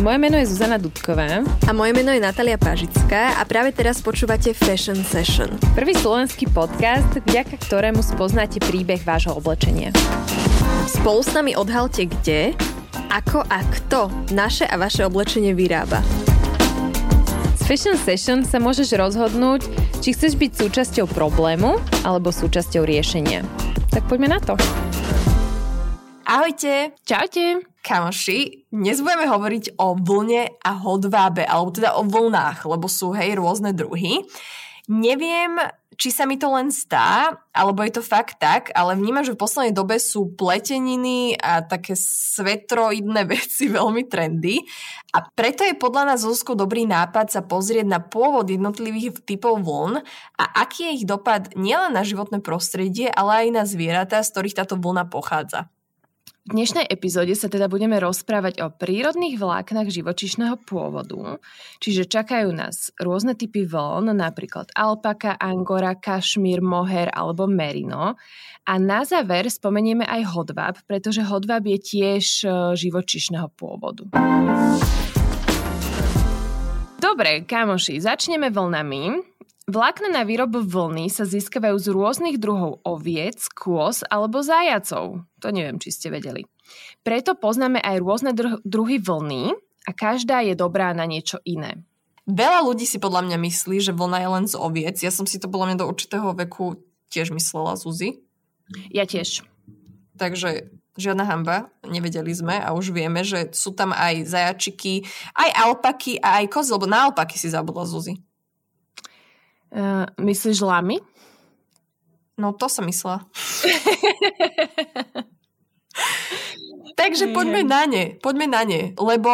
Moje meno je Zuzana Dudková. A moje meno je Natalia Pažická a práve teraz počúvate Fashion Session. Prvý slovenský podcast, vďaka ktorému spoznáte príbeh vášho oblečenia. Spolu s nami odhalte kde, ako a kto naše a vaše oblečenie vyrába. S Fashion Session sa môžeš rozhodnúť, či chceš byť súčasťou problému alebo súčasťou riešenia. Tak poďme na to. Ahojte! Čaute! Kamoši, dnes budeme hovoriť o vlne a hodvábe, alebo teda o vlnách, lebo sú hej rôzne druhy. Neviem, či sa mi to len stá, alebo je to fakt tak, ale vnímam, že v poslednej dobe sú pleteniny a také svetroidné veci veľmi trendy. A preto je podľa nás Zuzko dobrý nápad sa pozrieť na pôvod jednotlivých typov vln a aký je ich dopad nielen na životné prostredie, ale aj na zvieratá, z ktorých táto vlna pochádza. Dnešnej epizóde sa teda budeme rozprávať o prírodných vláknach živočišného pôvodu, čiže čakajú nás rôzne typy vln, napríklad alpaka, angora, kašmír, moher alebo merino. A na záver spomenieme aj hodváb, pretože hodváb je tiež e, živočišného pôvodu. Dobre, kamoši, začneme vlnami. Vlákna na výrobu vlny sa získavajú z rôznych druhov oviec, kôz alebo zajacov. To neviem, či ste vedeli. Preto poznáme aj rôzne dru- druhy vlny a každá je dobrá na niečo iné. Veľa ľudí si podľa mňa myslí, že vlna je len z oviec. Ja som si to podľa mňa do určitého veku tiež myslela Zuzi. Ja tiež. Takže žiadna hamba, nevedeli sme a už vieme, že sú tam aj zajačiky, aj alpaky a aj kozy, lebo na alpaky si zabudla Zuzi. Uh, myslíš lamy? No to som myslela. Takže poďme na ne, poďme na ne, lebo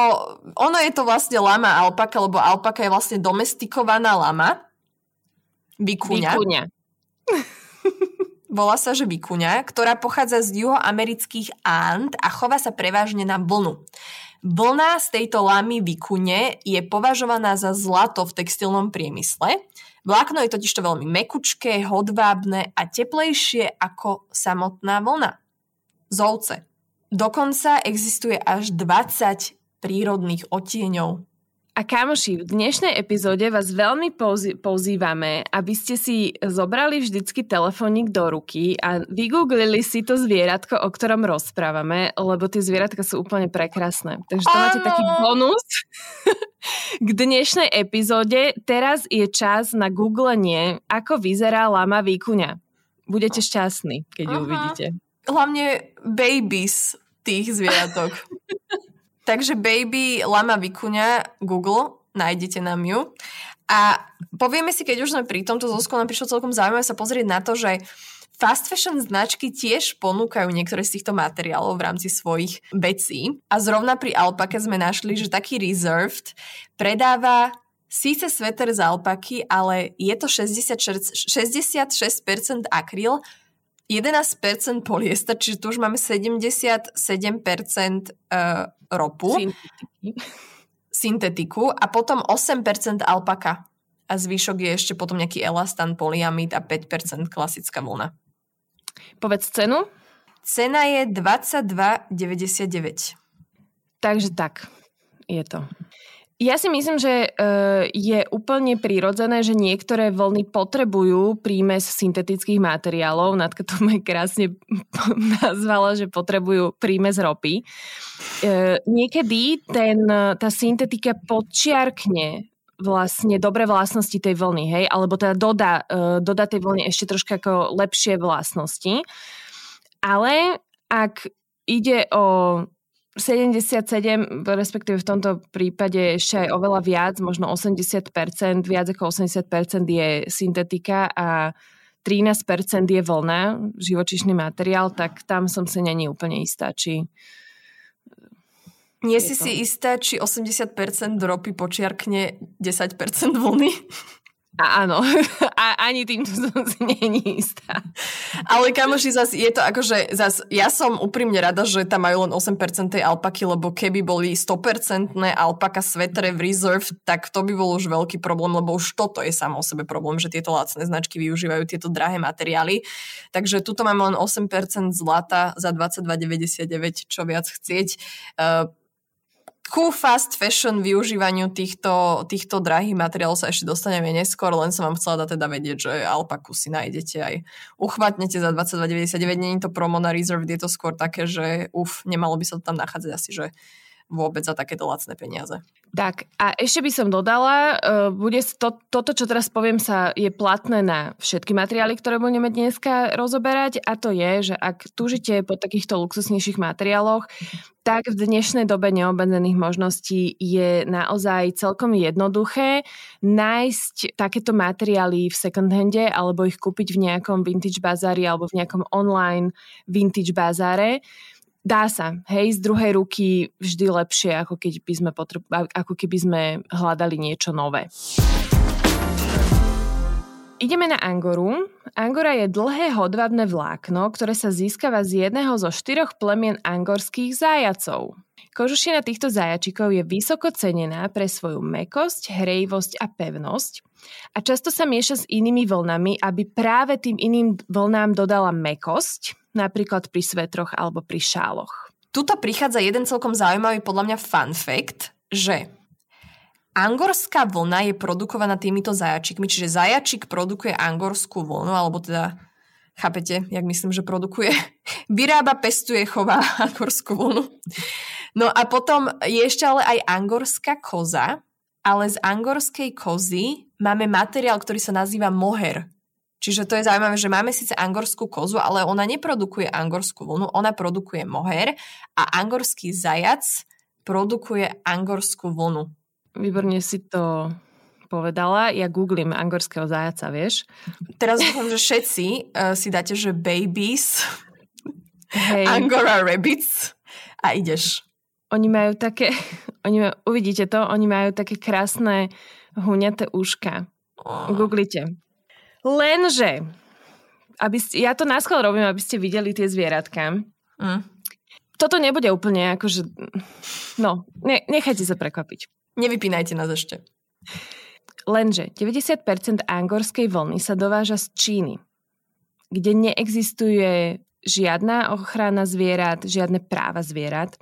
ono je to vlastne lama alpaka, lebo alpaka je vlastne domestikovaná lama. Vikuňa. Vikuňa. Volá sa, že vikuňa, ktorá pochádza z juhoamerických Ant a chová sa prevažne na vlnu. Vlna z tejto lamy vikune je považovaná za zlato v textilnom priemysle Vlákno je totižto veľmi mekučké, hodvábne a teplejšie ako samotná vlna. Z ovce. Dokonca existuje až 20 prírodných odtieňov. A kamoši, v dnešnej epizóde vás veľmi pozývame, aby ste si zobrali vždycky telefónik do ruky a vygooglili si to zvieratko, o ktorom rozprávame, lebo tie zvieratka sú úplne prekrásne. Takže to máte taký bonus k dnešnej epizóde. Teraz je čas na googlenie, ako vyzerá lama výkuňa. Budete šťastní, keď ju uvidíte. Hlavne babies tých zvieratok. Takže baby lama vykuňa Google, nájdete nám ju. A povieme si, keď už sme pri tomto Zuzko, nám prišlo celkom zaujímavé sa pozrieť na to, že fast fashion značky tiež ponúkajú niektoré z týchto materiálov v rámci svojich vecí. A zrovna pri alpake sme našli, že taký Reserved predáva síce sveter z alpaky, ale je to 66% akryl, 11% poliester, čiže tu už máme 77% uh, ropu, syntetiku a potom 8% alpaka. A zvyšok je ešte potom nejaký elastan, polyamid a 5% klasická vlna. Povedz cenu. Cena je 22,99. Takže tak, je to. Ja si myslím, že uh, je úplne prirodzené, že niektoré vlny potrebujú prímes syntetických materiálov. Natka to ma krásne nazvala, že potrebujú prímes ropy. Uh, niekedy ten, tá syntetika podčiarkne vlastne dobré vlastnosti tej vlny, hej? Alebo teda dodá, uh, dodá tej vlne ešte troška ako lepšie vlastnosti. Ale ak ide o 77, respektíve v tomto prípade ešte aj oveľa viac, možno 80%, viac ako 80% je syntetika a 13% je vlna, živočišný materiál, tak tam som si není úplne istá, či... Nie si to... si istá, či 80% ropy počiarkne 10% vlny? A áno, a ani týmto som si není istá. Ale kamoši, zas je to akože, zas, ja som úprimne rada, že tam majú len 8% tej alpaky, lebo keby boli 100% alpaka svetre v Reserve, tak to by bol už veľký problém, lebo už toto je samo o sebe problém, že tieto lacné značky využívajú tieto drahé materiály. Takže tuto máme len 8% zlata za 22,99, čo viac chcieť. Uh, ku fast fashion využívaniu týchto, týchto drahých materiálov sa ešte dostaneme neskôr, len som vám chcela dať teda vedieť, že alpaku si nájdete aj uchvatnete za 22,99. Není to promo na Reserve, je to skôr také, že uf, nemalo by sa to tam nachádzať asi, že vôbec za takéto lacné peniaze. Tak a ešte by som dodala, uh, bude to, toto, čo teraz poviem, sa je platné na všetky materiály, ktoré budeme dneska rozoberať a to je, že ak túžite po takýchto luxusnejších materiáloch, tak v dnešnej dobe neobmedzených možností je naozaj celkom jednoduché nájsť takéto materiály v second hande alebo ich kúpiť v nejakom vintage bazári alebo v nejakom online vintage bazáre dá sa, hej, z druhej ruky vždy lepšie, ako, keď by sme potreb- ako keby sme hľadali niečo nové. Ideme na Angoru. Angora je dlhé hodvabné vlákno, ktoré sa získava z jedného zo štyroch plemien angorských zajacov. Kožušina týchto zajačikov je vysoko cenená pre svoju mekosť, hrejivosť a pevnosť a často sa mieša s inými vlnami, aby práve tým iným vlnám dodala mekosť, napríklad pri svetroch alebo pri šáloch. Tuto prichádza jeden celkom zaujímavý podľa mňa fun fact, že angorská vlna je produkovaná týmito zajačikmi, čiže zajačik produkuje angorskú vlnu, alebo teda chápete, jak myslím, že produkuje, vyrába, pestuje, chová angorskú vlnu. No a potom je ešte ale aj angorská koza, ale z angorskej kozy máme materiál, ktorý sa nazýva moher. Čiže to je zaujímavé, že máme síce angorskú kozu, ale ona neprodukuje angorskú vlnu, ona produkuje moher a angorský zajac produkuje angorskú vlnu. Výborne si to povedala. Ja googlím angorského zajaca, vieš? Teraz dúfam, že všetci uh, si dáte, že babies, hey. angora rabbits a ideš. Oni majú také, oni majú, uvidíte to, oni majú také krásne huňaté uška. Googlite. Lenže, aby ste, ja to náschval robím, aby ste videli tie zvieratka. Mm. Toto nebude úplne akože... No, ne, nechajte sa prekvapiť. Nevypínajte nás ešte. Lenže 90% angorskej vlny sa dováža z Číny, kde neexistuje žiadna ochrana zvierat, žiadne práva zvierat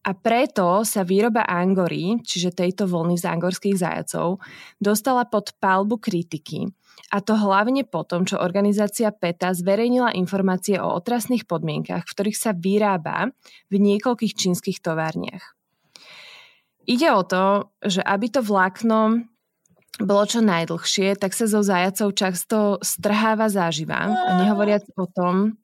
a preto sa výroba Angory, čiže tejto vlny z angorských zajacov, dostala pod palbu kritiky. A to hlavne po tom, čo organizácia PETA zverejnila informácie o otrasných podmienkach, v ktorých sa vyrába v niekoľkých čínskych továrniach. Ide o to, že aby to vlákno bolo čo najdlhšie, tak sa zo zajacov často strháva záživa. A nehovoriac o tom,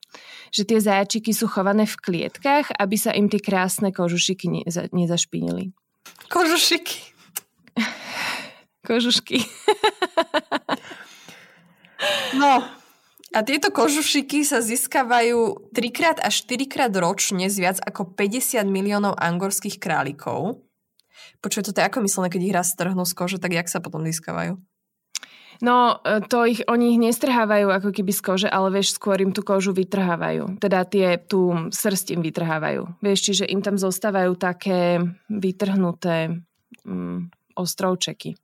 že tie zajačiky sú chované v klietkách, aby sa im tie krásne kožušiky neza, nezašpinili. Kožušiky. Kožušky. no, a tieto kožušiky sa získavajú 3 krát až 4 krát ročne z viac ako 50 miliónov angorských králikov. Počuj, toto je ako myslené, keď ich raz strhnú z kože, tak jak sa potom získavajú? No, e, to ich, oni ich nestrhávajú ako keby z kože, ale vieš, skôr im tú kožu vytrhávajú. Teda tie, tú srst im vytrhávajú. Vieš, čiže im tam zostávajú také vytrhnuté mm, ostrovčeky.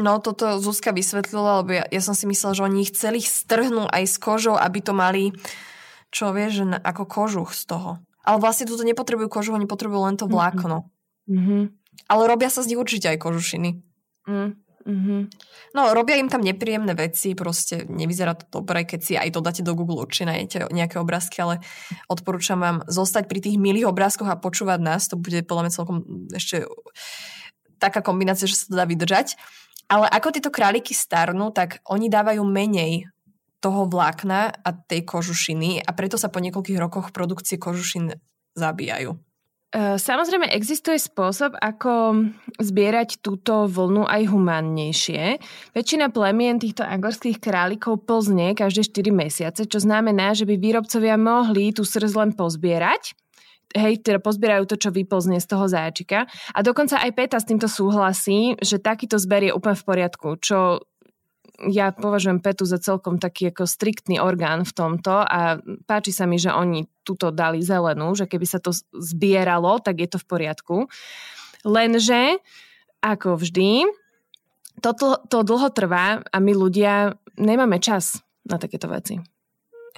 No, toto Zuzka vysvetlila, lebo ja, ja som si myslela, že oni ich celých strhnú aj s kožou, aby to mali, čo vieš, ako kožuch z toho. Ale vlastne túto nepotrebujú kožu, oni potrebujú len to vlákno. Mm-hmm. Ale robia sa z nich určite aj kožušiny. Mm. Mm-hmm. No, robia im tam nepríjemné veci, proste nevyzerá to dobre, keď si aj to dáte do Google, určite nájdete nejaké obrázky, ale odporúčam vám zostať pri tých milých obrázkoch a počúvať nás, to bude podľa mňa celkom ešte taká kombinácia, že sa to dá vydržať. Ale ako tieto králiky starnú, tak oni dávajú menej toho vlákna a tej kožušiny a preto sa po niekoľkých rokoch produkcie kožušin zabíjajú. E, samozrejme, existuje spôsob, ako zbierať túto vlnu aj humánnejšie. Väčšina plemien týchto angorských králikov plzne každé 4 mesiace, čo znamená, že by výrobcovia mohli tú srz len pozbierať, hej, teda pozbierajú to, čo vyplzne z toho záčika. A dokonca aj PETA s týmto súhlasí, že takýto zber je úplne v poriadku, čo ja považujem PETu za celkom taký ako striktný orgán v tomto a páči sa mi, že oni tuto dali zelenú, že keby sa to zbieralo, tak je to v poriadku. Lenže, ako vždy, to, to dlho trvá a my ľudia nemáme čas na takéto veci.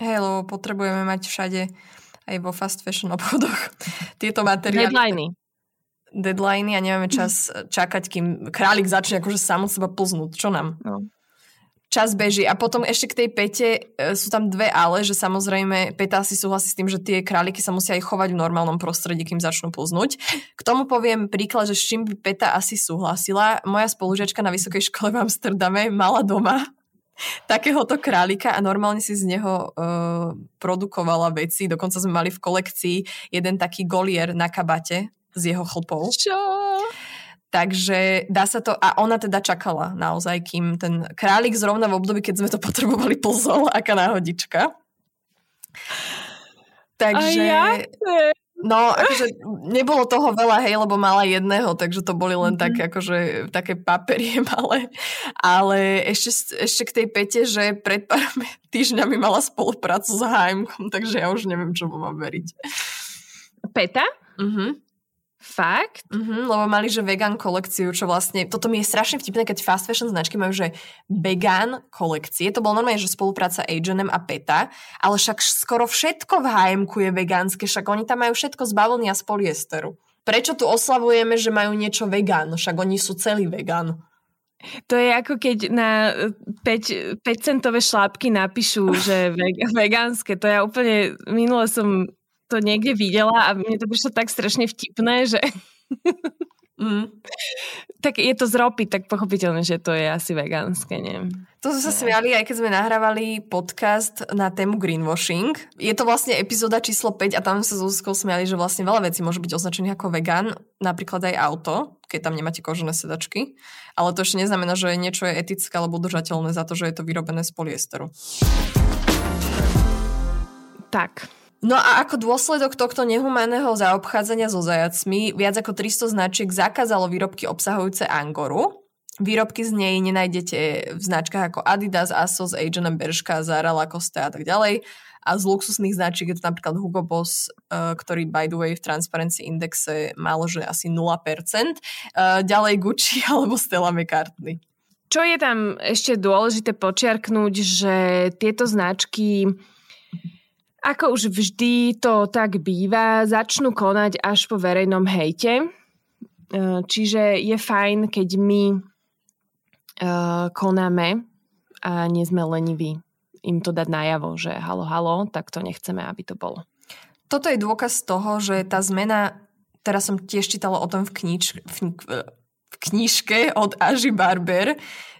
Hej, lebo potrebujeme mať všade aj vo fast fashion obchodoch tieto materiály. Deadliny. deadliny a nemáme čas čakať, kým králik začne akože sám od seba plznúť. Čo nám? No. Čas beží. A potom ešte k tej pete e, sú tam dve ale, že samozrejme peta si súhlasí s tým, že tie králiky sa musia aj chovať v normálnom prostredí, kým začnú plznúť. K tomu poviem príklad, že s čím by peta asi súhlasila. Moja spolužiačka na vysokej škole v Amsterdame mala doma takéhoto králika a normálne si z neho uh, produkovala veci. Dokonca sme mali v kolekcii jeden taký golier na kabate z jeho chlpov. Čo? Takže dá sa to, a ona teda čakala naozaj, kým ten králik zrovna v období, keď sme to potrebovali, pozol, aká náhodička. Takže... No, akože nebolo toho veľa, hej, lebo mala jedného, takže to boli len mm-hmm. tak, akože, také paperie malé. Ale ešte, ešte k tej pete, že pred pár týždňami mala spoluprácu s HM, takže ja už neviem, čo mám veriť. Peta? Mhm. Fakt? Mm-hmm, lebo mali, že vegan kolekciu, čo vlastne, toto mi je strašne vtipné, keď fast fashion značky majú, že vegan kolekcie, to bolo normálne, že spolupráca H&M a PETA, ale však skoro všetko v hm je vegánske, však oni tam majú všetko z bavlny a z polyesteru. Prečo tu oslavujeme, že majú niečo vegán? Však oni sú celý vegán. To je ako keď na 5, 5 centové šlápky napíšu, že vegánske. To ja úplne, minule som to niekde videla a mne to prišlo tak strašne vtipné, že... Mm. tak je to z ropy, tak pochopiteľne, že to je asi vegánske, nie? To sme sa smiali, aj keď sme nahrávali podcast na tému greenwashing. Je to vlastne epizóda číslo 5 a tam sa so Zuzkou smiali, že vlastne veľa vecí môže byť označených ako vegan, napríklad aj auto, keď tam nemáte kožené sedačky. Ale to ešte neznamená, že niečo je etické alebo udržateľné za to, že je to vyrobené z polyesteru. Tak, No a ako dôsledok tohto nehumánneho zaobchádzania so zajacmi, viac ako 300 značiek zakázalo výrobky obsahujúce angoru. Výrobky z nej nenájdete v značkách ako Adidas, Asos, H&M, Bershka, Zara, Lacoste a tak ďalej. A z luxusných značiek je to napríklad Hugo Boss, eh, ktorý by the way v Transparency Indexe mal, že asi 0%. Eh, ďalej Gucci alebo Stella McCartney. Čo je tam ešte dôležité počiarknúť, že tieto značky ako už vždy to tak býva, začnú konať až po verejnom hejte. E, čiže je fajn, keď my e, konáme a nie sme leniví im to dať najavo, že halo, halo, tak to nechceme, aby to bolo. Toto je dôkaz toho, že tá zmena, teraz som tiež čítala o tom v, kniž, v knižke od Aži Barber,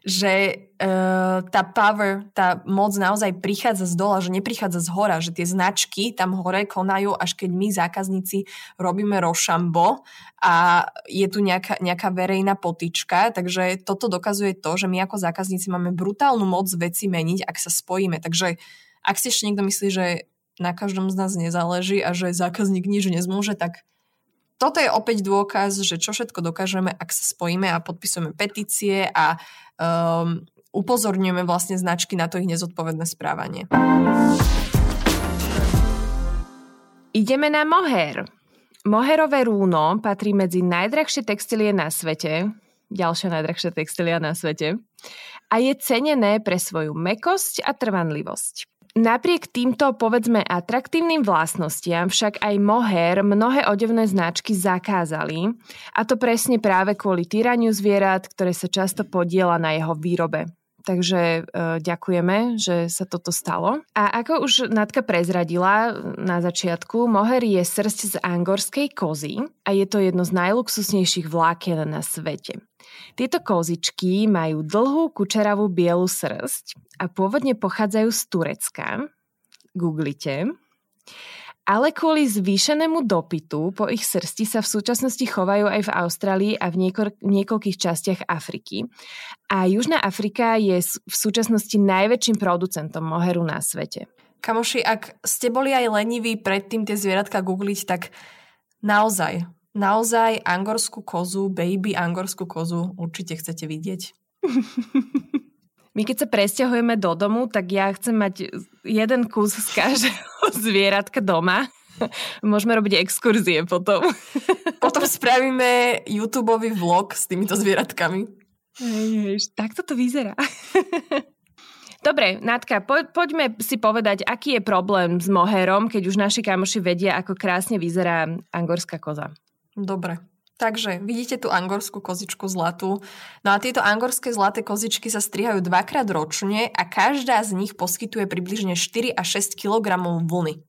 že uh, tá power, tá moc naozaj prichádza z dola, že neprichádza z hora, že tie značky tam hore konajú, až keď my zákazníci robíme rošambo a je tu nejaká, nejaká verejná potička, takže toto dokazuje to, že my ako zákazníci máme brutálnu moc veci meniť, ak sa spojíme. Takže ak si ešte niekto myslí, že na každom z nás nezáleží a že zákazník nič nezmôže, tak toto je opäť dôkaz, že čo všetko dokážeme, ak sa spojíme a podpisujeme petície a um, upozorňujeme vlastne značky na to ich nezodpovedné správanie. Ideme na moher. Moherové rúno patrí medzi najdrahšie textilie na svete, ďalšia najdrahšia textilia na svete, a je cenené pre svoju mekosť a trvanlivosť. Napriek týmto, povedzme, atraktívnym vlastnostiam však aj moher mnohé odevné značky zakázali, a to presne práve kvôli týraniu zvierat, ktoré sa často podiela na jeho výrobe. Takže e, ďakujeme, že sa toto stalo. A ako už Natka prezradila na začiatku, moher je srst z angorskej kozy a je to jedno z najluxusnejších vlákien na svete. Tieto kozičky majú dlhú kučeravú bielu srst a pôvodne pochádzajú z Turecka. Googlite. Ale kvôli zvýšenému dopytu po ich srsti sa v súčasnosti chovajú aj v Austrálii a v niekoľ- niekoľkých častiach Afriky. A Južná Afrika je v súčasnosti najväčším producentom moheru na svete. Kamoši, ak ste boli aj leniví predtým tie zvieratka googliť, tak naozaj, naozaj angorskú kozu, baby angorskú kozu určite chcete vidieť. My keď sa presťahujeme do domu, tak ja chcem mať jeden kus z každého zvieratka doma. Môžeme robiť exkurzie potom. Potom spravíme YouTube vlog s týmito zvieratkami. Hej, hej, takto to vyzerá. Dobre, Natka, po, poďme si povedať, aký je problém s moherom, keď už naši kamoši vedia, ako krásne vyzerá angorská koza. Dobre. Takže vidíte tú angorskú kozičku zlatú. No a tieto angorské zlaté kozičky sa strihajú dvakrát ročne a každá z nich poskytuje približne 4 až 6 kg vlny.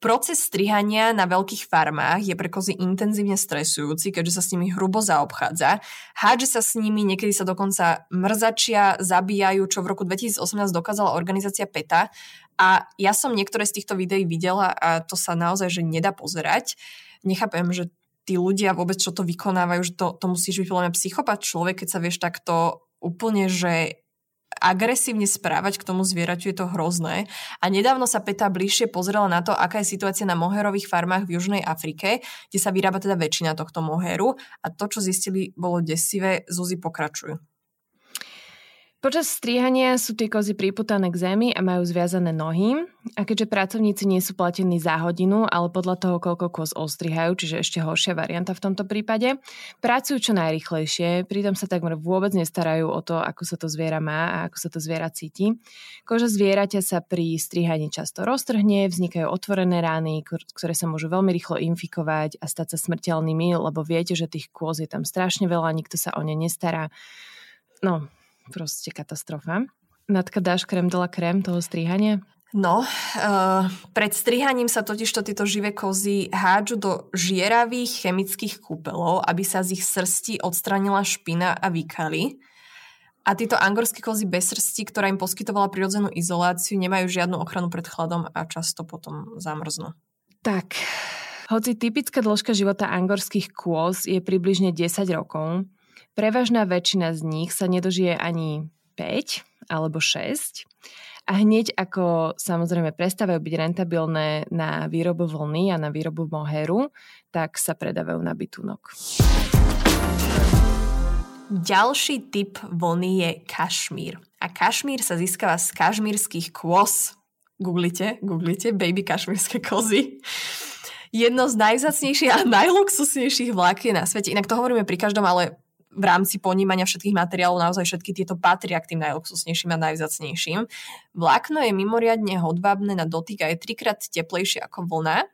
Proces strihania na veľkých farmách je pre kozy intenzívne stresujúci, keďže sa s nimi hrubo zaobchádza. Hádže sa s nimi, niekedy sa dokonca mrzačia, zabíjajú, čo v roku 2018 dokázala organizácia PETA. A ja som niektoré z týchto videí videla a to sa naozaj že nedá pozerať. Nechápem, že tí ľudia vôbec, čo to vykonávajú, že to, to musíš byť podľa mňa psychopat človek, keď sa vieš takto úplne, že agresívne správať k tomu zvieraťu, je to hrozné. A nedávno sa Peta bližšie pozrela na to, aká je situácia na moherových farmách v Južnej Afrike, kde sa vyrába teda väčšina tohto moheru a to, čo zistili, bolo desivé. Zuzi pokračujú. Počas strihania sú tie kozy priputané k zemi a majú zviazané nohy a keďže pracovníci nie sú platení za hodinu, ale podľa toho, koľko koz ostrihajú, čiže ešte horšia varianta v tomto prípade, pracujú čo najrychlejšie, pritom sa takmer vôbec nestarajú o to, ako sa to zviera má a ako sa to zviera cíti. Koža zvieraťa sa pri strihaní často roztrhne, vznikajú otvorené rány, ktoré sa môžu veľmi rýchlo infikovať a stať sa smrteľnými, lebo viete, že tých kôz je tam strašne veľa, nikto sa o ne nestará. No, proste katastrofa. Natka, dáš krem dala krem toho strihania? No, uh, pred strihaním sa totižto tieto živé kozy hádžu do žieravých chemických kúpelov, aby sa z ich srsti odstranila špina a vykaly. A tieto angorské kozy bez srsti, ktorá im poskytovala prirodzenú izoláciu, nemajú žiadnu ochranu pred chladom a často potom zamrznú. Tak, hoci typická dĺžka života angorských kôz je približne 10 rokov, Prevažná väčšina z nich sa nedožije ani 5 alebo 6 a hneď ako samozrejme prestávajú byť rentabilné na výrobu vlny a na výrobu moheru, tak sa predávajú na bytunok. Ďalší typ vlny je kašmír. A kašmír sa získava z kašmírskych kôz. Googlite, googlite, baby kašmírske kozy. Jedno z najzacnejších a najluxusnejších vlákien na svete. Inak to hovoríme pri každom, ale v rámci ponímania všetkých materiálov naozaj všetky tieto patria k tým najluxusnejším a najvzácnejším. Vlákno je mimoriadne hodvábne na dotyk a je trikrát teplejšie ako vlna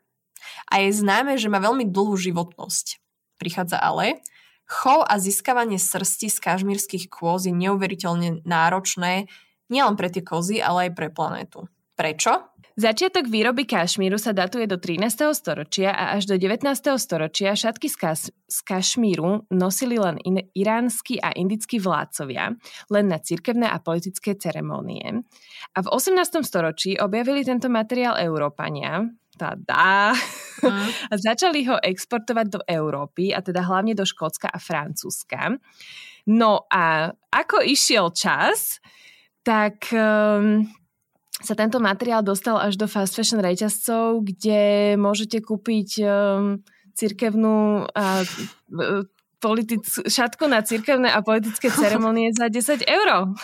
a je známe, že má veľmi dlhú životnosť. Prichádza ale, chov a získavanie srsti z kažmírskych kôz je neuveriteľne náročné nielen pre tie kozy, ale aj pre planétu. Prečo? Začiatok výroby kašmíru sa datuje do 13. storočia a až do 19. storočia šatky z, kas- z kašmíru nosili len in- iránsky a indickí vládcovia, len na cirkevné a politické ceremónie. A v 18. storočí objavili tento materiál Európania, dá, mm. a začali ho exportovať do Európy, a teda hlavne do Škótska a Francúzska. No a ako išiel čas, tak... Um, sa tento materiál dostal až do fast fashion reťazcov, kde môžete kúpiť um, cirkevnú a politic, šatku na cirkevné a politické ceremonie za 10 eur.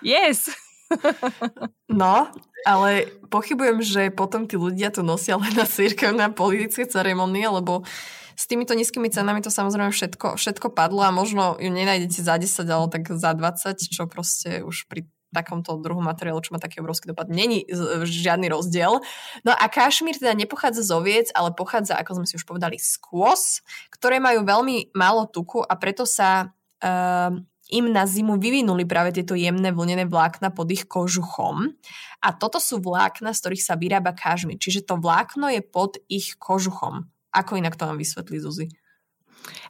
Yes! No, ale pochybujem, že potom tí ľudia to nosia len na cirkevné a politické ceremonie, lebo s týmito nízkymi cenami to samozrejme všetko, všetko padlo a možno ju nenájdete za 10, ale tak za 20, čo proste už pri takomto druhu materiálu, čo má taký obrovský dopad. Není žiadny rozdiel. No a kašmír teda nepochádza z oviec, ale pochádza, ako sme si už povedali, z kôz, ktoré majú veľmi málo tuku a preto sa uh, im na zimu vyvinuli práve tieto jemné vlnené vlákna pod ich kožuchom. A toto sú vlákna, z ktorých sa vyrába kašmír. Čiže to vlákno je pod ich kožuchom. Ako inak to vám vysvetlí Zuzi?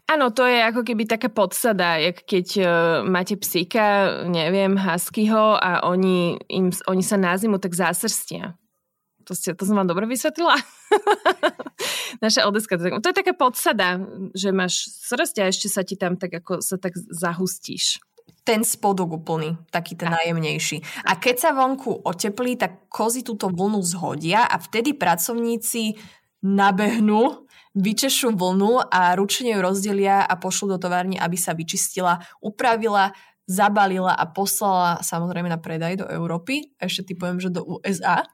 Áno, to je ako keby taká podsada, jak keď uh, máte psíka, neviem, huskyho a oni, im, oni sa na zimu tak zásrstia. To, ste, to som vám dobre vysvetlila? Naša odeska, to, to je taká podsada, že máš srst a ešte sa ti tam tak ako sa tak zahustíš ten spodok úplný, taký ten najjemnejší. A keď sa vonku oteplí, tak kozy túto vlnu zhodia a vtedy pracovníci nabehnú vyčešu vlnu a ručne ju rozdelia a pošlu do továrny, aby sa vyčistila, upravila, zabalila a poslala samozrejme na predaj do Európy. Ešte typujem, že do USA.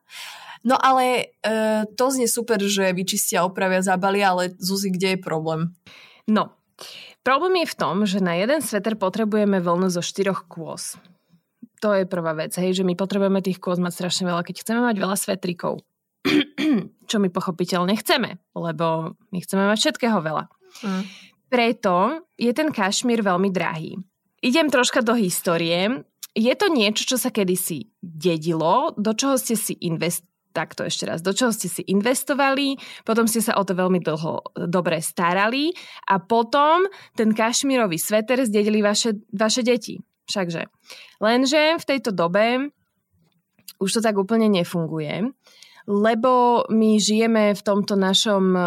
No ale e, to znie super, že vyčistia, opravia, zabalia, ale Zuzi, kde je problém? No, problém je v tom, že na jeden sveter potrebujeme vlnu zo štyroch kôz. To je prvá vec, hej, že my potrebujeme tých kôz mať strašne veľa, keď chceme mať veľa svetrikov. Čo my pochopiteľne chceme, lebo my chceme mať všetkého veľa. Mm. preto je ten kašmír veľmi drahý. Idem troška do histórie. Je to niečo, čo sa kedysi dedilo, do čoho ste si invest takto ešte raz, do čoho ste si investovali, potom ste sa o to veľmi dlho dobre starali a potom ten kašmírový sveter zdedili vaše, vaše deti. Všakže. Lenže v tejto dobe už to tak úplne nefunguje, lebo my žijeme v tomto našom eh,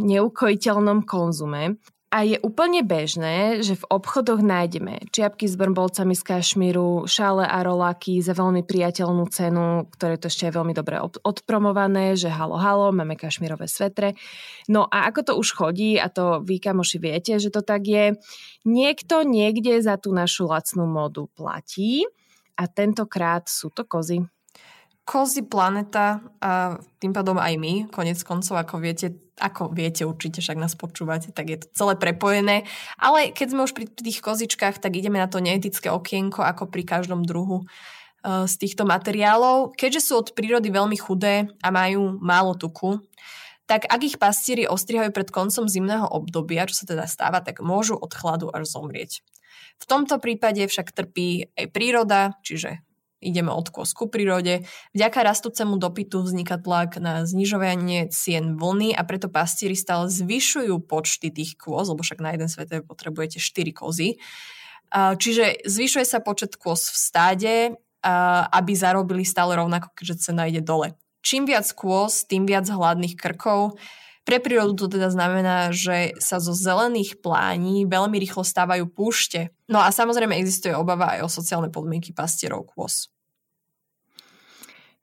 neukojiteľnom konzume a je úplne bežné, že v obchodoch nájdeme čiapky s brnbolcami z kašmíru, šále a roláky za veľmi priateľnú cenu, ktoré to ešte je veľmi dobre odpromované, že halo, halo, máme kašmírové svetre. No a ako to už chodí, a to vy kamoši viete, že to tak je, niekto niekde za tú našu lacnú modu platí a tentokrát sú to kozy. Kozy planeta a tým pádom aj my, konec koncov, ako viete, ako viete určite, však nás počúvate, tak je to celé prepojené. Ale keď sme už pri tých kozičkách, tak ideme na to neetické okienko, ako pri každom druhu e, z týchto materiálov. Keďže sú od prírody veľmi chudé a majú málo tuku, tak ak ich pastieri ostrihajú pred koncom zimného obdobia, čo sa teda stáva, tak môžu od chladu až zomrieť. V tomto prípade však trpí aj príroda, čiže ideme od kôz ku prírode. Vďaka rastúcemu dopytu vzniká tlak na znižovanie cien vlny a preto pastieri stále zvyšujú počty tých kôz, lebo však na jeden svete potrebujete 4 kozy. Čiže zvyšuje sa počet kôz v stáde, aby zarobili stále rovnako, keďže cena ide dole. Čím viac kôz, tým viac hladných krkov. Pre prírodu to teda znamená, že sa zo zelených plání veľmi rýchlo stávajú púšte. No a samozrejme existuje obava aj o sociálne podmienky pastierov kôz.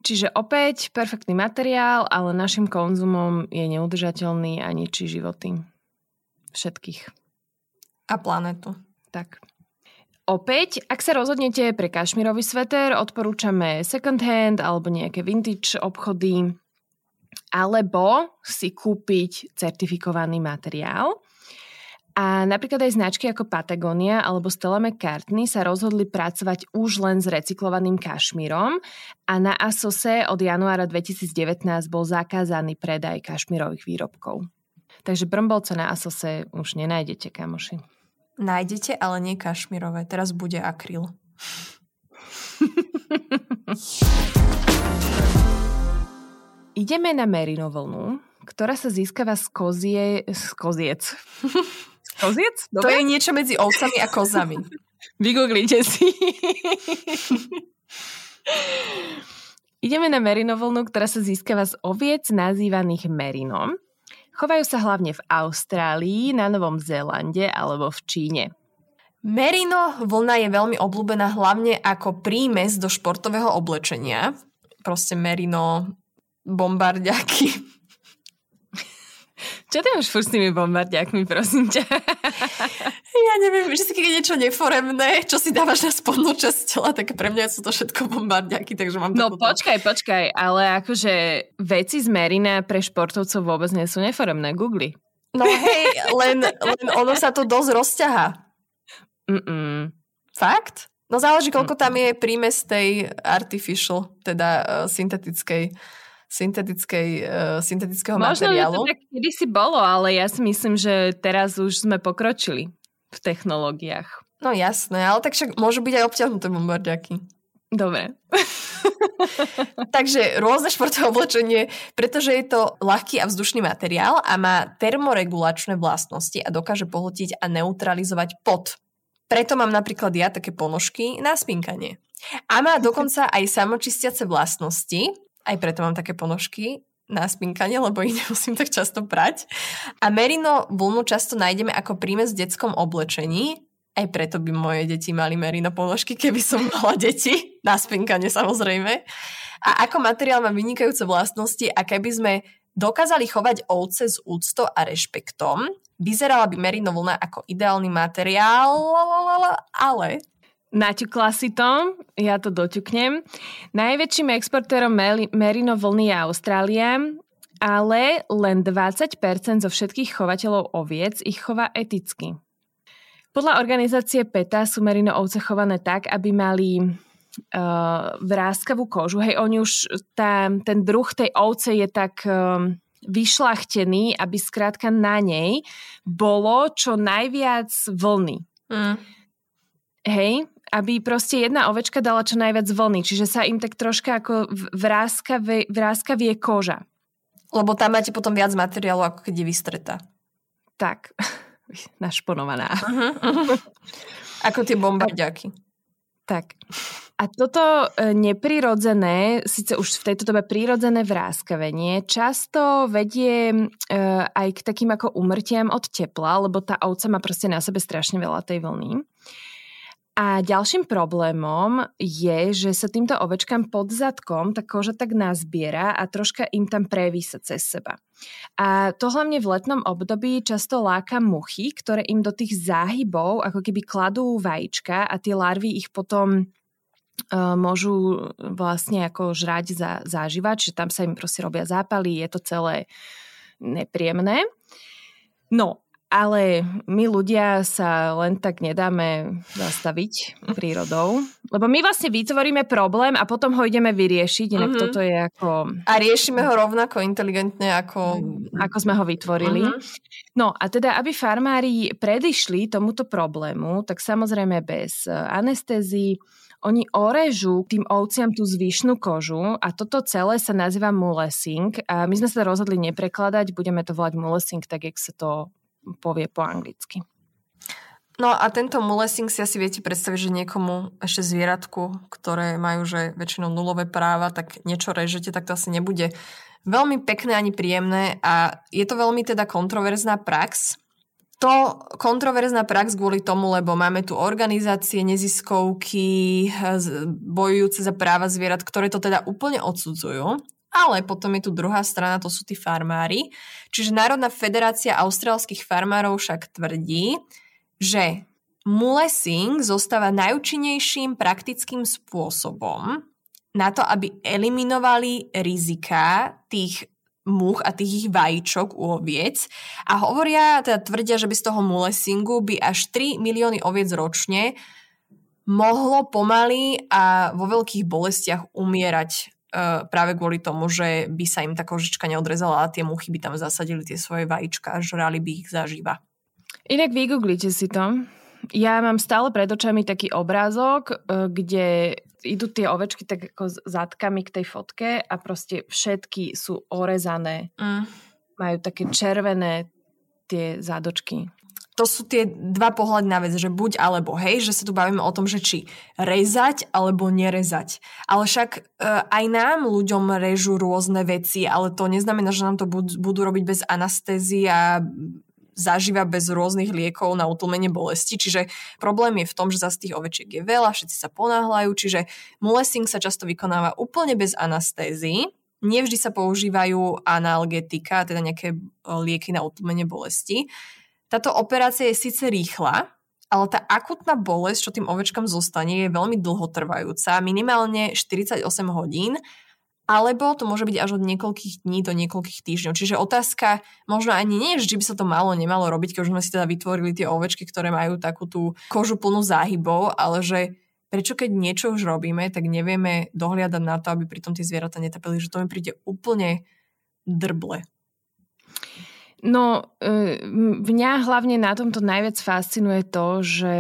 Čiže opäť perfektný materiál, ale našim konzumom je neudržateľný a ničí životy všetkých. A planetu. Tak. Opäť, ak sa rozhodnete pre kašmirový sveter, odporúčame second hand alebo nejaké vintage obchody alebo si kúpiť certifikovaný materiál. A napríklad aj značky ako Patagonia alebo Stella McCartney sa rozhodli pracovať už len s recyklovaným kašmírom a na Asose od januára 2019 bol zakázaný predaj kašmírových výrobkov. Takže brmbolce na Asose už nenájdete, kamoši. Nájdete, ale nie kašmírové. Teraz bude akryl. Ideme na merino vlnu, ktorá sa získava z kozie... z koziec. koziec? Dobre? To je niečo medzi ovcami a kozami. Vygooglite si. Ideme na merino vlnu, ktorá sa získava z oviec nazývaných merinom. Chovajú sa hlavne v Austrálii, na Novom Zélande alebo v Číne. Merino vlna je veľmi obľúbená hlavne ako prímes do športového oblečenia. Proste merino bombardiaky. Čo ty máš furt s tými bombardiakmi, prosím ťa? Ja neviem, si keď je niečo neforemné, čo si dávaš na spodnú časť tela, tak pre mňa sú to všetko bombardiaky, takže mám No počkaj, počkaj, ale akože veci z Merina pre športovcov vôbec nie sú neforemné, googli. No hej, len, len ono sa to dosť rozťahá. Mm-mm. Fakt? No záleží, koľko tam je prímes tej artificial, teda uh, syntetickej syntetickej, uh, syntetického Možno, materiálu. Možno, že to tak kedysi bolo, ale ja si myslím, že teraz už sme pokročili v technológiách. No jasné, ale tak však môžu byť aj obťahnuté bombardiaky. Dobre. Takže rôzne športové oblečenie, pretože je to ľahký a vzdušný materiál a má termoregulačné vlastnosti a dokáže pohltiť a neutralizovať pot. Preto mám napríklad ja také ponožky na spinkanie. A má dokonca aj samočistiace vlastnosti, aj preto mám také ponožky na spinkanie, lebo ich nemusím tak často prať. A merino vlnu často nájdeme ako prímes v detskom oblečení, aj preto by moje deti mali merino ponožky, keby som mala deti. Na spinkanie samozrejme. A ako materiál má vynikajúce vlastnosti a keby sme dokázali chovať ovce s úctou a rešpektom, vyzerala by merino vlna ako ideálny materiál, ale Naťukla si to, ja to doťuknem. Najväčším exportérom merino vlny je Austrália, ale len 20% zo všetkých chovateľov oviec ich chová eticky. Podľa organizácie PETA sú merino ovce chované tak, aby mali uh, vráskavú kožu. Hej, oni už, tá, ten druh tej ovce je tak uh, vyšlachtený, aby skrátka na nej bolo čo najviac vlny. Mm. Hej, aby proste jedna ovečka dala čo najviac vlny, čiže sa im tak troška ako vráskavie, vráskavie koža. Lebo tam máte potom viac materiálu, ako keď je vystretá. Tak, našponovaná. Uh-huh, uh-huh. ako tie bombardiaky. Tak. A toto e, neprirodzené, síce už v tejto dobe prirodzené vráskavenie, často vedie e, aj k takým ako umrtiam od tepla, lebo tá ovca má proste na sebe strašne veľa tej vlny. A ďalším problémom je, že sa týmto ovečkám pod zadkom tá koža tak nazbiera a troška im tam prevísa cez seba. A to hlavne v letnom období často láka muchy, ktoré im do tých záhybov ako keby kladú vajíčka a tie larvy ich potom uh, môžu vlastne ako žrať za záživač, že tam sa im proste robia zápaly, je to celé nepríjemné. No ale my ľudia sa len tak nedáme zastaviť prírodou, lebo my vlastne vytvoríme problém a potom ho ideme vyriešiť, inak uh-huh. toto je ako... A riešime ho rovnako inteligentne ako... Ako sme ho vytvorili. Uh-huh. No a teda, aby farmári predišli tomuto problému, tak samozrejme bez eh, anestézii, oni orežú tým ovciam tú zvyšnú kožu a toto celé sa nazýva mulesing a my sme sa rozhodli neprekladať, budeme to volať mulesing, tak jak sa to povie po anglicky. No a tento mulesing si asi viete predstaviť, že niekomu ešte zvieratku, ktoré majú že väčšinou nulové práva, tak niečo režete, tak to asi nebude veľmi pekné ani príjemné a je to veľmi teda kontroverzná prax. To kontroverzná prax kvôli tomu, lebo máme tu organizácie, neziskovky, bojujúce za práva zvierat, ktoré to teda úplne odsudzujú. Ale potom je tu druhá strana, to sú tí farmári. Čiže Národná federácia austrálskych farmárov však tvrdí, že mulesing zostáva najúčinnejším praktickým spôsobom na to, aby eliminovali rizika tých much a tých ich vajíčok u oviec a hovoria, teda tvrdia, že by z toho mulesingu by až 3 milióny oviec ročne mohlo pomaly a vo veľkých bolestiach umierať práve kvôli tomu, že by sa im tá kožička neodrezala a tie muchy by tam zasadili tie svoje vajíčka a žrali by ich zaživa. Inak vygooglite si to. Ja mám stále pred očami taký obrázok, uh, kde idú tie ovečky tak ako zadkami k tej fotke a proste všetky sú orezané. Mm. Majú také červené tie zádočky to sú tie dva pohľady na vec, že buď alebo, hej, že sa tu bavíme o tom, že či rezať alebo nerezať. Ale však e, aj nám ľuďom režú rôzne veci, ale to neznamená, že nám to budú, budú robiť bez anestézie a zažíva bez rôznych liekov na utlmenie bolesti. Čiže problém je v tom, že zase tých ovečiek je veľa, všetci sa ponáhľajú, čiže mulesing sa často vykonáva úplne bez anestézii. Nevždy sa používajú analgetika, teda nejaké e, lieky na utlmenie bolesti. Táto operácia je síce rýchla, ale tá akutná bolesť, čo tým ovečkám zostane, je veľmi dlhotrvajúca, minimálne 48 hodín, alebo to môže byť až od niekoľkých dní do niekoľkých týždňov. Čiže otázka možno ani nie je, že by sa to malo, nemalo robiť, keď už sme si teda vytvorili tie ovečky, ktoré majú takú tú kožu plnú záhybov, ale že prečo keď niečo už robíme, tak nevieme dohliadať na to, aby pritom tie zvieratá netapili, že to mi príde úplne drble. No, e, mňa hlavne na tomto najviac fascinuje to, že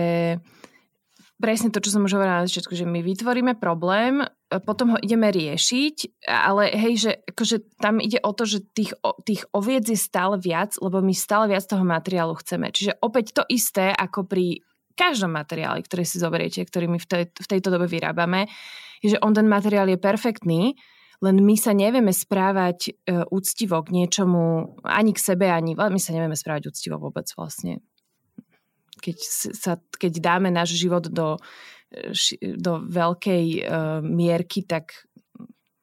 presne to, čo som už hovorila na začiatku, že my vytvoríme problém, e, potom ho ideme riešiť, ale hej, že akože tam ide o to, že tých, tých oviec je stále viac, lebo my stále viac toho materiálu chceme. Čiže opäť to isté, ako pri každom materiáli, ktorý si zoberiete, ktorý my v, tej, v tejto dobe vyrábame, je, že on ten materiál je perfektný, len my sa nevieme správať e, úctivo k niečomu, ani k sebe, ani my sa nevieme správať úctivo vôbec vlastne. Keď, sa, keď dáme náš život do, e, do veľkej uh, mierky, tak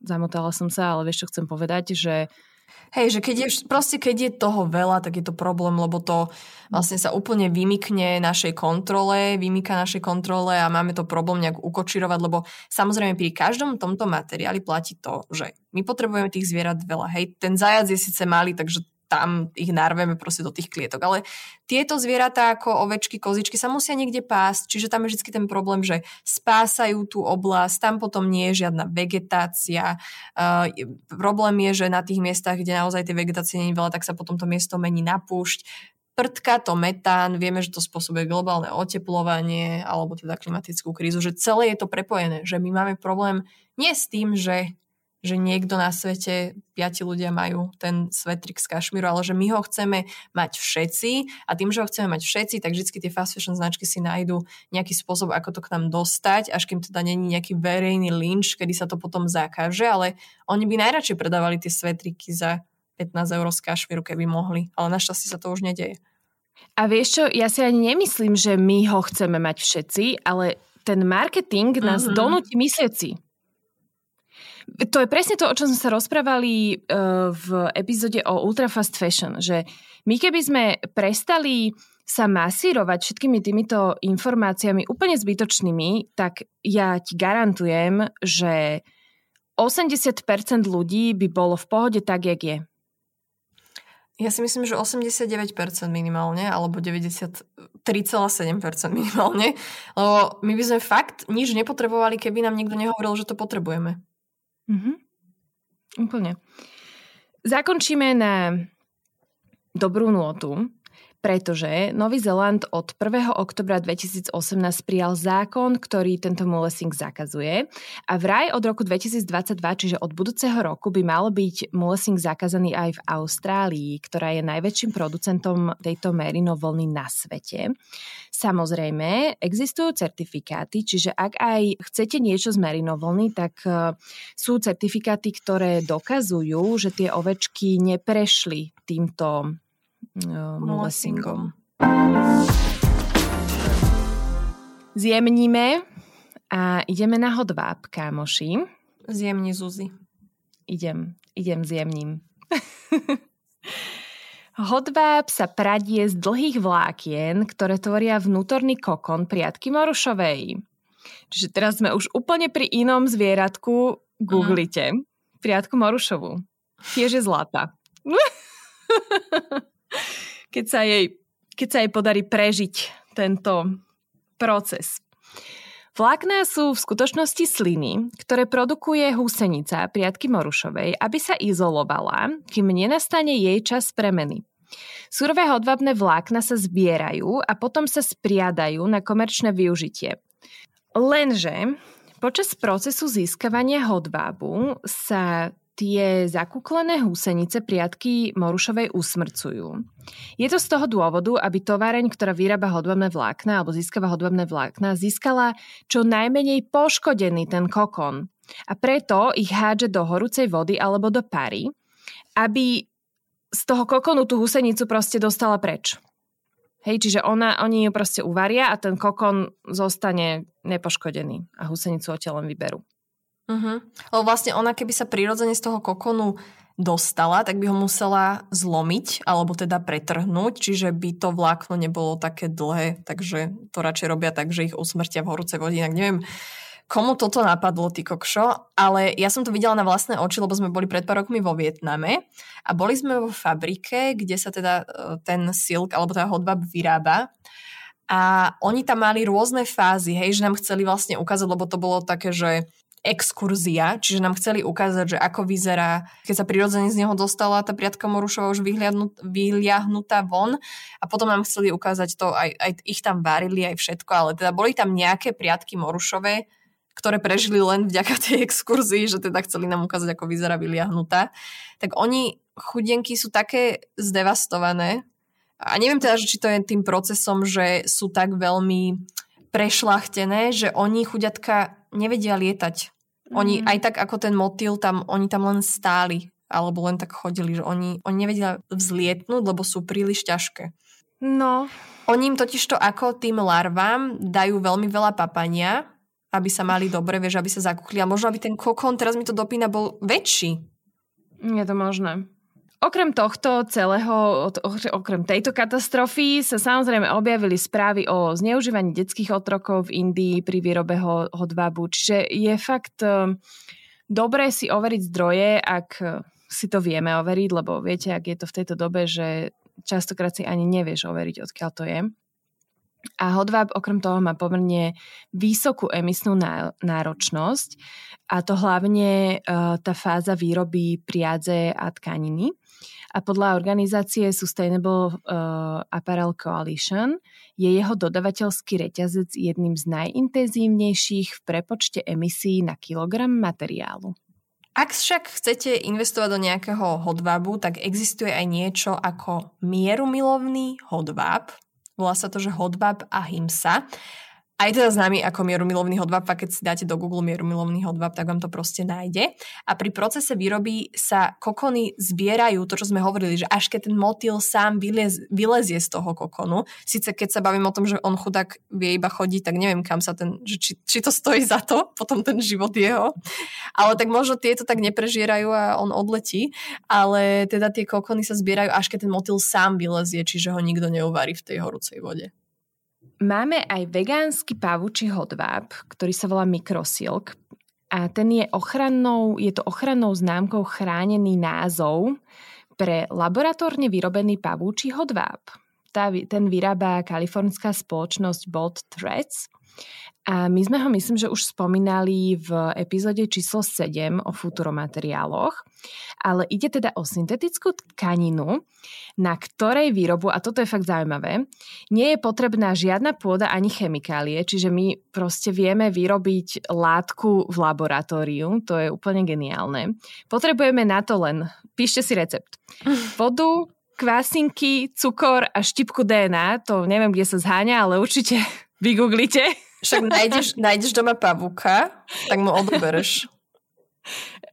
zamotala som sa, ale vieš, čo chcem povedať, že Hej, že keď je, proste keď je toho veľa, tak je to problém, lebo to vlastne sa úplne vymykne našej kontrole, vymyka našej kontrole a máme to problém nejak ukočirovať, lebo samozrejme pri každom tomto materiáli platí to, že my potrebujeme tých zvierat veľa. Hej, ten zajac je síce malý, takže tam ich narveme proste do tých klietok. Ale tieto zvieratá ako ovečky, kozičky sa musia niekde pásť, čiže tam je vždy ten problém, že spásajú tú oblasť, tam potom nie je žiadna vegetácia. Uh, problém je, že na tých miestach, kde naozaj tej vegetácie nie je veľa, tak sa potom to miesto mení na púšť prtka to metán, vieme, že to spôsobuje globálne oteplovanie alebo teda klimatickú krízu, že celé je to prepojené, že my máme problém nie s tým, že že niekto na svete, piati ľudia majú ten svetrik z kašmíru, ale že my ho chceme mať všetci a tým, že ho chceme mať všetci, tak vždy tie fast fashion značky si nájdú nejaký spôsob, ako to k nám dostať, až kým teda není nejaký verejný lynč, kedy sa to potom zakáže, ale oni by najradšej predávali tie svetriky za 15 eur z kašmíru, keby mohli, ale našťastie sa to už nedeje. A vieš čo, ja si ani nemyslím, že my ho chceme mať všetci, ale ten marketing nás mm-hmm. donúti myslieť si. To je presne to, o čom sme sa rozprávali uh, v epizóde o Ultra Fast Fashion, že my keby sme prestali sa masírovať všetkými týmito informáciami úplne zbytočnými, tak ja ti garantujem, že 80% ľudí by bolo v pohode tak, jak je. Ja si myslím, že 89% minimálne, alebo 93,7% minimálne. Lebo my by sme fakt nič nepotrebovali, keby nám niekto nehovoril, že to potrebujeme. Mm-hmm. Úplne. Zakončíme na dobrú nôtu pretože Nový Zeland od 1. oktobra 2018 prijal zákon, ktorý tento molesing zakazuje a vraj od roku 2022, čiže od budúceho roku by mal byť molesing zakázaný aj v Austrálii, ktorá je najväčším producentom tejto merino vlny na svete. Samozrejme, existujú certifikáty, čiže ak aj chcete niečo z merino vlny, tak e, sú certifikáty, ktoré dokazujú, že tie ovečky neprešli týmto molesingom. Zjemníme a ideme na hodváb, kámoši. Zjemni, Zuzi. Idem, idem zjemním. Hodváb sa pradie z dlhých vlákien, ktoré tvoria vnútorný kokon priatky morušovej. Čiže teraz sme už úplne pri inom zvieratku. Googlite. Mm. Priatku morušovú. Tiež je zlata. keď sa jej, keď sa jej podarí prežiť tento proces. Vlákná sú v skutočnosti sliny, ktoré produkuje húsenica priatky Morušovej, aby sa izolovala, kým nenastane jej čas premeny. Surové hodvábne vlákna sa zbierajú a potom sa spriadajú na komerčné využitie. Lenže počas procesu získavania hodvábu sa tie zakúklené húsenice priatky Morušovej usmrcujú. Je to z toho dôvodu, aby továreň, ktorá vyrába hodobné vlákna alebo získava hodobné vlákna, získala čo najmenej poškodený ten kokon. A preto ich hádže do horúcej vody alebo do pary, aby z toho kokonu tú husenicu proste dostala preč. Hej, čiže ona, oni ju proste uvaria a ten kokon zostane nepoškodený a husenicu odtiaľ len vyberú. Uh-huh. Lebo vlastne ona, keby sa prirodzene z toho kokonu dostala, tak by ho musela zlomiť alebo teda pretrhnúť, čiže by to vlákno nebolo také dlhé, takže to radšej robia tak, že ich usmrtia v horúcej vode. Inak neviem, komu toto napadlo, ty kokšo, ale ja som to videla na vlastné oči, lebo sme boli pred pár rokmi vo Vietname a boli sme vo fabrike, kde sa teda e, ten silk alebo tá hodba vyrába a oni tam mali rôzne fázy, hej, že nám chceli vlastne ukázať, lebo to bolo také, že exkurzia, čiže nám chceli ukázať, že ako vyzerá, keď sa prirodzene z neho dostala tá priatka Morušova už vyliahnutá von a potom nám chceli ukázať to, aj, aj ich tam varili, aj všetko, ale teda boli tam nejaké priatky Morušové, ktoré prežili len vďaka tej exkurzii, že teda chceli nám ukázať, ako vyzerá vyliahnutá. Tak oni, chudenky, sú také zdevastované a neviem teda, či to je tým procesom, že sú tak veľmi prešlachtené, že oni chuďatka nevedia lietať. Oni mm. aj tak ako ten motýl tam, oni tam len stáli alebo len tak chodili, že oni, oni nevedia vzlietnúť, lebo sú príliš ťažké. No. Oni im totiž to ako tým larvám dajú veľmi veľa papania, aby sa mali dobre, vieš, aby sa zakúkli. A možno, aby ten kokon, teraz mi to dopína, bol väčší. Je to možné. Okrem tohto celého, okrem tejto katastrofy sa samozrejme objavili správy o zneužívaní detských otrokov v Indii pri výrobe hodvábu. Čiže je fakt eh, dobré si overiť zdroje, ak si to vieme overiť, lebo viete, ak je to v tejto dobe, že častokrát si ani nevieš overiť, odkiaľ to je. A hodváb okrem toho má pomerne vysokú emisnú náročnosť a to hlavne uh, tá fáza výroby priadze a tkaniny. A podľa organizácie Sustainable uh, Apparel Coalition je jeho dodavateľský reťazec jedným z najintenzívnejších v prepočte emisí na kilogram materiálu. Ak však chcete investovať do nejakého hodvábu, tak existuje aj niečo ako mierumilovný hodváb, Volá sa to, že Hodbab a Himsa. A je teda známy ako mierumilovný hodvab a keď si dáte do Google mierumilovný hodvab, tak vám to proste nájde. A pri procese výroby sa kokony zbierajú, to čo sme hovorili, že až keď ten motýl sám vylez, vylezie z toho kokonu, síce keď sa bavím o tom, že on chudák vie iba chodiť, tak neviem kam sa ten, že či, či to stojí za to, potom ten život jeho. Ale tak možno tieto tak neprežierajú a on odletí, ale teda tie kokony sa zbierajú až keď ten motýl sám vylezie, čiže ho nikto neuvarí v tej horúcej vode. Máme aj vegánsky pavúči hodváb, ktorý sa volá Microsilk a ten je ochrannou, je to ochrannou známkou chránený názov pre laboratórne vyrobený pavúči hodváb. Tá, ten vyrába kalifornská spoločnosť Bolt Threads a my sme ho, myslím, že už spomínali v epizóde číslo 7 o futuromateriáloch, ale ide teda o syntetickú tkaninu, na ktorej výrobu, a toto je fakt zaujímavé, nie je potrebná žiadna pôda ani chemikálie, čiže my proste vieme vyrobiť látku v laboratóriu, to je úplne geniálne. Potrebujeme na to len, píšte si recept, vodu, kvásinky, cukor a štipku DNA, to neviem, kde sa zháňa, ale určite vygooglite však nájdeš, nájdeš doma pavúka, tak mu odobereš.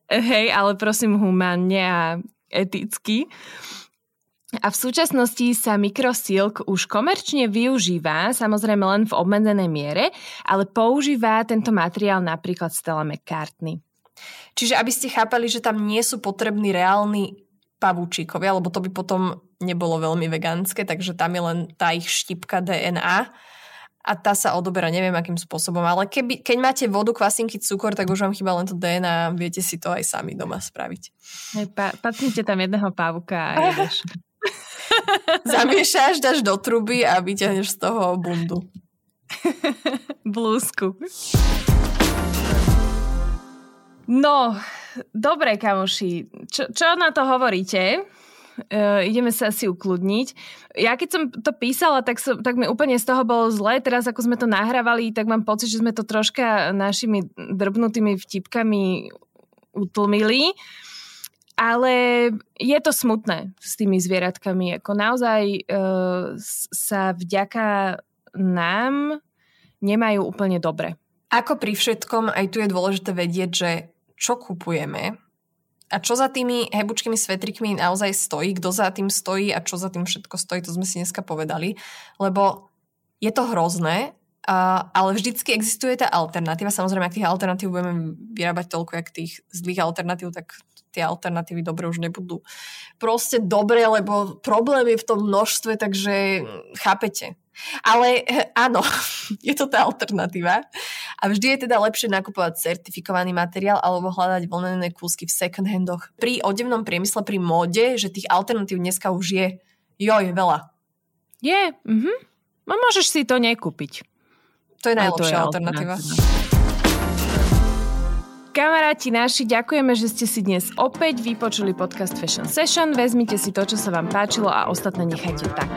Hej, ale prosím humánne a eticky. A v súčasnosti sa mikrosilk už komerčne využíva, samozrejme len v obmedzenej miere, ale používa tento materiál napríklad Stella McCartney. Čiže aby ste chápali, že tam nie sú potrební reálni pavúčikovia, lebo to by potom nebolo veľmi vegánske, takže tam je len tá ich štipka DNA a tá sa odoberá neviem akým spôsobom, ale keby, keď máte vodu, kvasinky, cukor, tak už vám chýba len to DNA a viete si to aj sami doma spraviť. Hej, pa, pacnite tam jedného pávka a jedeš. Zamiešaš, dáš do truby a vyťahneš z toho bundu. Blúzku. No, dobre, kamoši. Čo, čo na to hovoríte? Uh, ideme sa asi ukludniť. Ja keď som to písala, tak, so, tak mi úplne z toho bolo zle. Teraz ako sme to nahrávali, tak mám pocit, že sme to troška našimi drbnutými vtipkami utlmili. Ale je to smutné s tými zvieratkami. Ako naozaj uh, sa vďaka nám nemajú úplne dobre. Ako pri všetkom, aj tu je dôležité vedieť, že čo kupujeme, a čo za tými hebučkými svetrikmi naozaj stojí, kto za tým stojí a čo za tým všetko stojí, to sme si dneska povedali. Lebo je to hrozné, uh, ale vždycky existuje tá alternatíva. Samozrejme, ak tých alternatív budeme vyrábať toľko, jak tých zlých alternatív, tak tie alternatívy dobre už nebudú proste dobre, lebo problém je v tom množstve, takže chápete. Ale eh, áno, je to tá alternatíva. A vždy je teda lepšie nakupovať certifikovaný materiál alebo hľadať vlnené kúsky v second handoch. Pri odevnom priemysle, pri móde, že tých alternatív dneska už je, jo, je veľa. Je, mhm. No môžeš si to nekúpiť. To je najlepšia to je alternatíva. alternatíva. Kamaráti naši, ďakujeme, že ste si dnes opäť vypočuli podcast Fashion Session. Vezmite si to, čo sa vám páčilo a ostatné nechajte tak.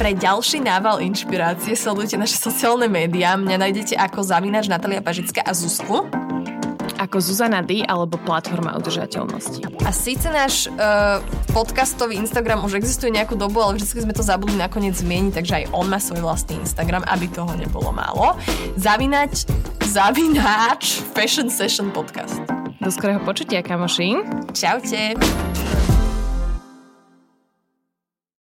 Pre ďalší nával inšpirácie sledujte naše sociálne médiá. Mňa nájdete ako Zavinač Natalia Pažická a Zuzku ako Zuzana D alebo platforma udržateľnosti. A síce náš uh, podcastový Instagram už existuje nejakú dobu, ale vždy sme to zabudli nakoniec zmieniť, takže aj on má svoj vlastný Instagram, aby toho nebolo málo. Zavinať, zavináč Fashion Session Podcast. Do skorého počutia, kamoši. Čaute.